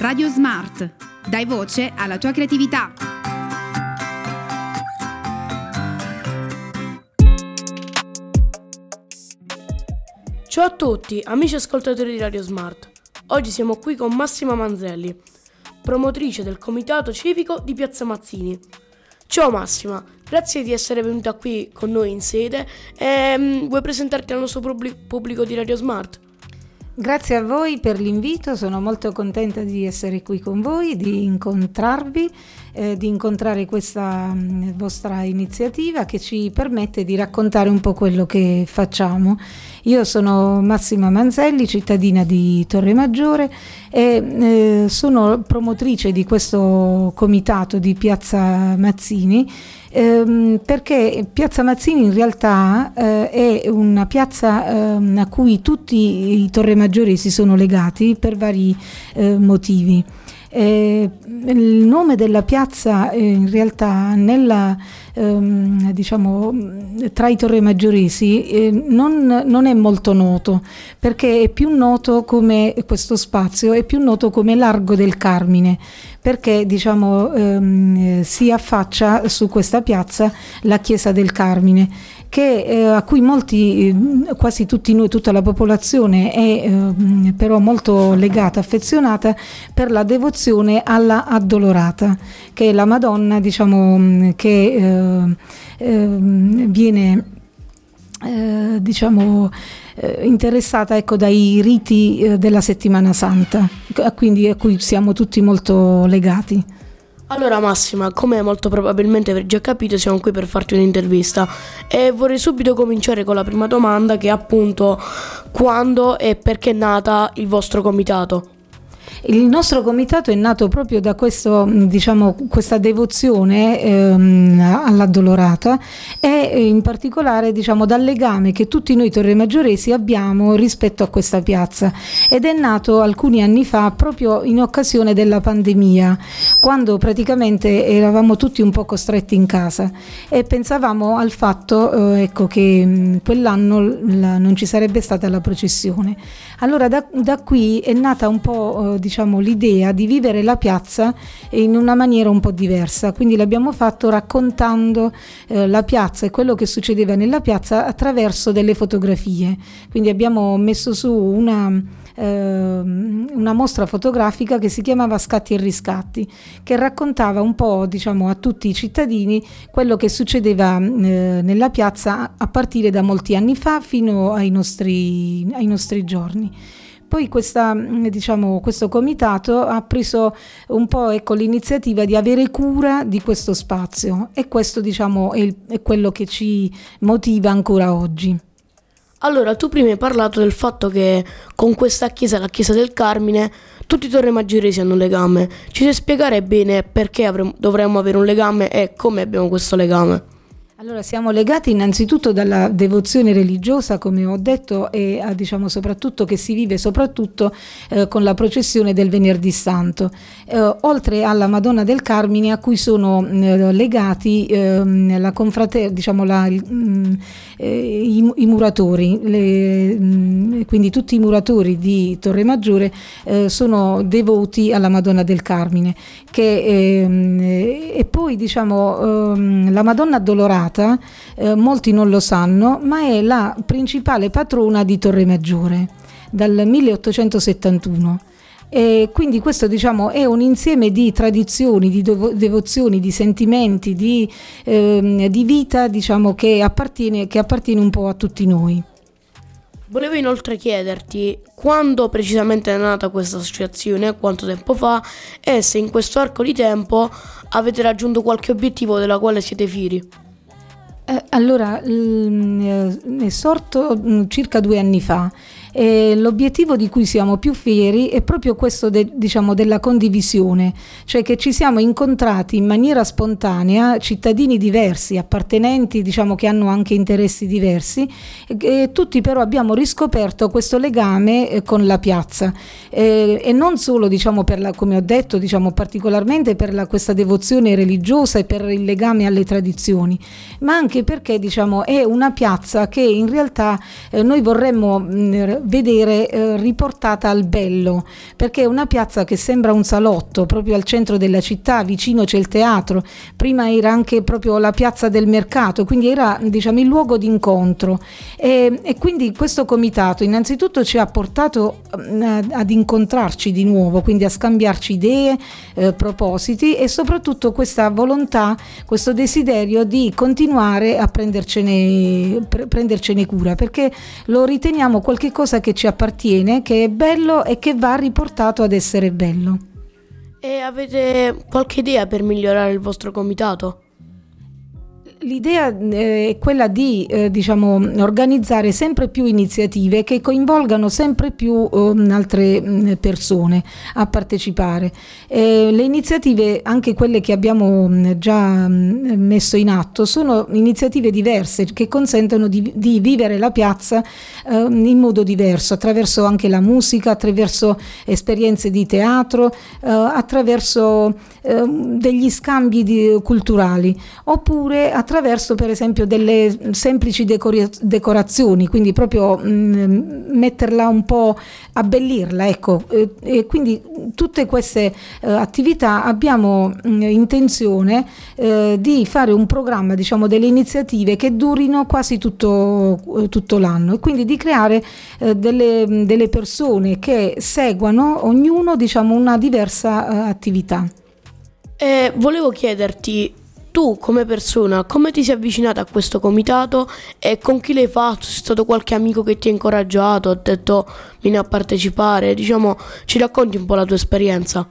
Radio Smart. Dai voce alla tua creatività. Ciao a tutti, amici ascoltatori di Radio Smart. Oggi siamo qui con Massima Manzelli, promotrice del Comitato Civico di Piazza Mazzini. Ciao Massima, grazie di essere venuta qui con noi in sede e um, vuoi presentarti al nostro pubblico di Radio Smart? Grazie a voi per l'invito, sono molto contenta di essere qui con voi, di incontrarvi, eh, di incontrare questa mh, mm, vostra iniziativa che ci permette di raccontare un po' quello che facciamo. Io sono Massima Manzelli, cittadina di Torre Maggiore e eh, sono promotrice di questo comitato di Piazza Mazzini ehm, perché Piazza Mazzini in realtà eh, è una piazza eh, a cui tutti i Torre Maggiori si sono legati per vari eh, motivi. Eh, il nome della piazza eh, in realtà nella, ehm, diciamo, tra i torre maggioresi eh, non, non, è molto noto perché è più noto come questo spazio è più noto come Largo del Carmine perché diciamo, ehm, si affaccia su questa piazza la chiesa del Carmine che, eh, a cui molti, eh, quasi tutti noi, tutta la popolazione è eh, però molto legata, affezionata per la devozione alla addolorata, che è la Madonna diciamo, mm, che eh, ehm, viene eh, diciamo, eh, interessata ecco, dai riti della settimana santa, quindi a cui siamo tutti molto legati. Allora Massima, come molto probabilmente avrei già capito, siamo qui per farti un'intervista e vorrei subito cominciare con la prima domanda che è appunto quando e perché è nata il vostro comitato? Il nostro comitato è nato proprio da questo, diciamo, questa devozione ehm, all'addolorata e in particolare diciamo, dal legame che tutti noi torre maggioresi abbiamo rispetto a questa piazza ed è nato alcuni anni fa proprio in occasione della pandemia quando praticamente eravamo tutti un po' costretti in casa e pensavamo al fatto eh, ecco, che quell'anno la, non ci sarebbe stata la processione. Allora da, da qui è nata un po' eh, diciamo, l'idea di vivere la piazza in una maniera un po' diversa, quindi l'abbiamo fatto raccontando eh, la piazza e quello che succedeva nella piazza attraverso delle fotografie. Quindi abbiamo messo su una ehm, una mostra fotografica che si chiamava Scatti e riscatti, che raccontava un po' diciamo, a tutti i cittadini quello che succedeva eh, nella piazza a partire da molti anni fa fino ai nostri, ai nostri giorni. Poi questa, mm, diciamo, questo comitato ha preso un po' ecco, l'iniziativa di avere cura di questo spazio e questo diciamo, è, il, è quello che ci motiva ancora oggi. Allora, tu prima hai parlato del fatto che con questa chiesa, la chiesa del Carmine, tutti i torre maggioresi hanno un legame. Ci sai spiegare bene perché avremo, dovremmo avere un legame e come abbiamo questo legame? Allora siamo legati innanzitutto dalla devozione religiosa, come ho detto, e a, diciamo soprattutto che si vive soprattutto eh, con la processione del Venerdì Santo, eh, oltre alla Madonna del Carmine a cui sono eh, legati ehm, la confrater- diciamo la, mh, mm, eh, i, i, muratori, le, mh, mm, quindi tutti i muratori di Torre Maggiore eh, sono devoti alla Madonna del Carmine, che, ehm, e poi diciamo ehm, la Madonna Addolorata Beata, eh, molti non lo sanno, ma è la principale patrona di Torre Maggiore dal 1871. E quindi questo diciamo, è un insieme di tradizioni, di devo- devozioni, di sentimenti, di, ehm, di vita diciamo, che, appartiene, che appartiene un po' a tutti noi. Volevo inoltre chiederti quando precisamente è nata questa associazione, quanto tempo fa e se in questo arco di tempo avete raggiunto qualche obiettivo della quale siete fieri. Eh, allora, è sorto mm, circa due anni fa e l'obiettivo di cui siamo più fieri è proprio questo de, diciamo, della condivisione, cioè che ci siamo incontrati in maniera spontanea, cittadini diversi, appartenenti diciamo, che hanno anche interessi diversi, e, e tutti però abbiamo riscoperto questo legame eh, con la piazza. Eh, e non solo diciamo, la, come ho detto, diciamo, particolarmente per la, questa devozione religiosa e per il legame alle tradizioni, ma anche perché diciamo, è una piazza che in realtà eh, noi vorremmo mh, vedere eh, riportata al bello, perché è una piazza che sembra un salotto, proprio al centro della città, vicino c'è il teatro, prima era anche proprio la piazza del mercato, quindi era diciamo il luogo d'incontro. E, e quindi questo comitato innanzitutto ci ha portato eh, ad incontrarci di nuovo, quindi a scambiarci idee, eh, propositi e soprattutto questa volontà, questo desiderio di continuare a prendercene, prendercene cura, perché lo riteniamo qualcosa che ci appartiene, che è bello e che va riportato ad essere bello. E avete qualche idea per migliorare il vostro comitato? L'idea eh, è quella di eh, diciamo, organizzare sempre più iniziative che coinvolgano sempre più eh, altre mh, persone a partecipare. le iniziative, anche quelle che abbiamo mh, già mh, messo in atto, sono iniziative diverse che consentono di, di vivere la piazza ehm, in modo diverso, attraverso anche la musica, attraverso esperienze di teatro, eh, attraverso ehm, degli scambi di, culturali, oppure attraverso attraverso per esempio delle semplici decorazioni, quindi proprio mh, mm, metterla un po', abbellirla, ecco. E, e quindi tutte queste eh, attività abbiamo mh, mm, intenzione eh, di fare un programma, diciamo, delle iniziative che durino quasi tutto, tutto l'anno e quindi di creare eh, delle, delle, persone che seguano ognuno, diciamo, una diversa eh, attività. Eh, volevo chiederti, tu come persona come ti sei avvicinata a questo comitato e con chi l'hai fatto? C'è stato qualche amico che ti ha incoraggiato, ha detto vieni a partecipare? Diciamo, ci racconti un po' la tua esperienza?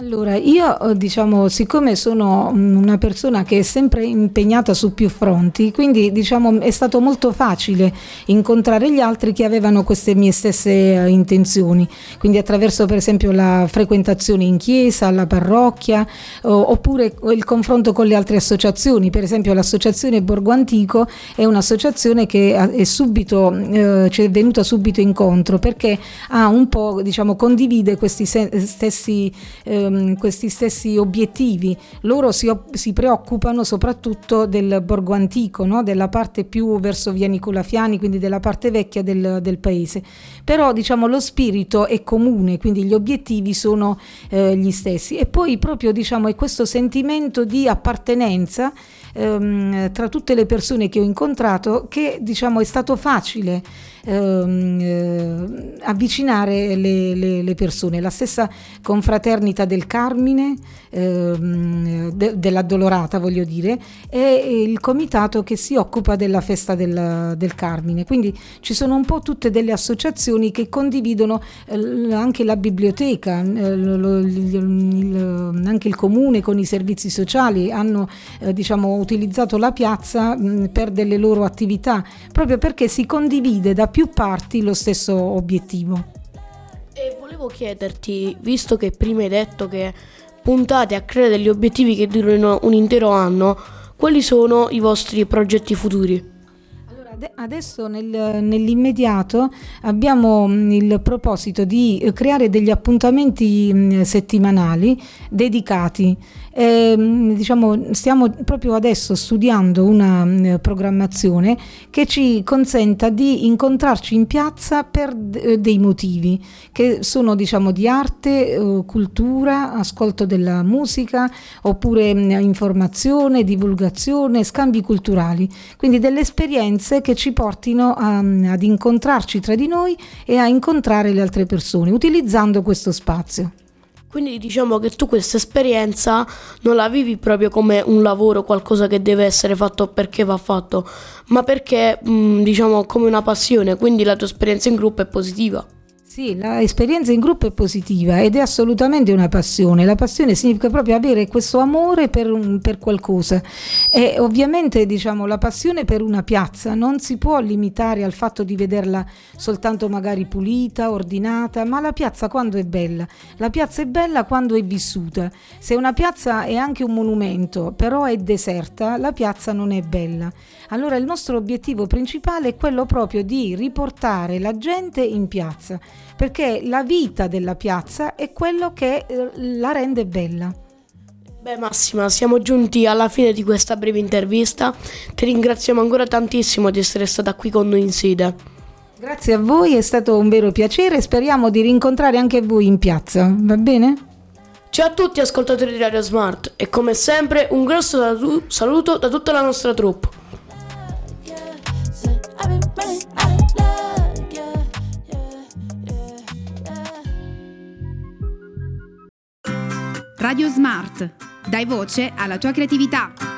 Allora, io eh, diciamo, siccome sono una persona che è sempre impegnata su più fronti, quindi diciamo è stato molto facile incontrare gli altri che avevano queste mie stesse eh, intenzioni, quindi attraverso per esempio la frequentazione in chiesa, alla parrocchia, oppure il confronto con le altre associazioni, per esempio l'associazione Borgo Antico è un'associazione che è subito, eh, ci è venuta subito incontro perché ha un po', diciamo, condivide questi stessi ehm, questi stessi obiettivi. Loro si, si, preoccupano soprattutto del borgo antico, no? della parte più verso via Nicola Fiani, quindi della parte vecchia del, del paese. Però diciamo lo spirito è comune, quindi gli obiettivi sono eh, gli stessi. E poi proprio diciamo è questo sentimento di appartenenza ehm, tra tutte le persone che ho incontrato che diciamo è stato facile ehm, eh, avvicinare le, le, le, persone. La stessa confraternita del Carmine, ehm, de, dell'Addolorata voglio dire, è il comitato che si occupa della festa del, del Carmine. Quindi ci sono un po' tutte delle associazioni che condividono eh, anche la biblioteca, eh, lo, il, anche il comune con i servizi sociali hanno eh, diciamo, utilizzato la piazza mh, per delle loro attività, proprio perché si condivide da più parti lo stesso obiettivo. E volevo chiederti, visto che prima hai detto che puntate a creare degli obiettivi che durano un intero anno, quali sono i vostri progetti futuri? Adesso nel, nell'immediato abbiamo il proposito di creare degli appuntamenti settimanali dedicati. Eh, diciamo, stiamo proprio adesso studiando una mh, programmazione che ci consenta di incontrarci in piazza per d- dei motivi che sono diciamo, di arte, eh, cultura, ascolto della musica oppure informazione, divulgazione, scambi culturali, quindi delle esperienze che ci portino a, ad incontrarci tra di noi e a incontrare le altre persone utilizzando questo spazio. Quindi diciamo che tu questa esperienza non la vivi proprio come un lavoro, qualcosa che deve essere fatto perché va fatto, ma perché mh, diciamo come una passione, quindi la tua esperienza in gruppo è positiva. Sì, l'esperienza in gruppo è positiva ed è assolutamente una passione. La passione significa proprio avere questo amore per, per qualcosa. E ovviamente diciamo, la passione per una piazza non si può limitare al fatto di vederla soltanto magari pulita, ordinata, ma la piazza quando è bella? La piazza è bella quando è vissuta. Se una piazza è anche un monumento, però è deserta, la piazza non è bella. Allora il nostro obiettivo principale è quello proprio di riportare la gente in piazza perché la vita della piazza è quello che eh, la rende bella. Beh Massima, siamo giunti alla fine di questa breve intervista. Ti ringraziamo ancora tantissimo di essere stata qui con noi in sede. Grazie a voi, è stato un vero piacere. Speriamo di rincontrare anche voi in piazza, va bene? Ciao a tutti ascoltatori di Radio Smart e come sempre un grosso saluto da tutta la nostra troupe. Radio Smart. Dai voce alla tua creatività.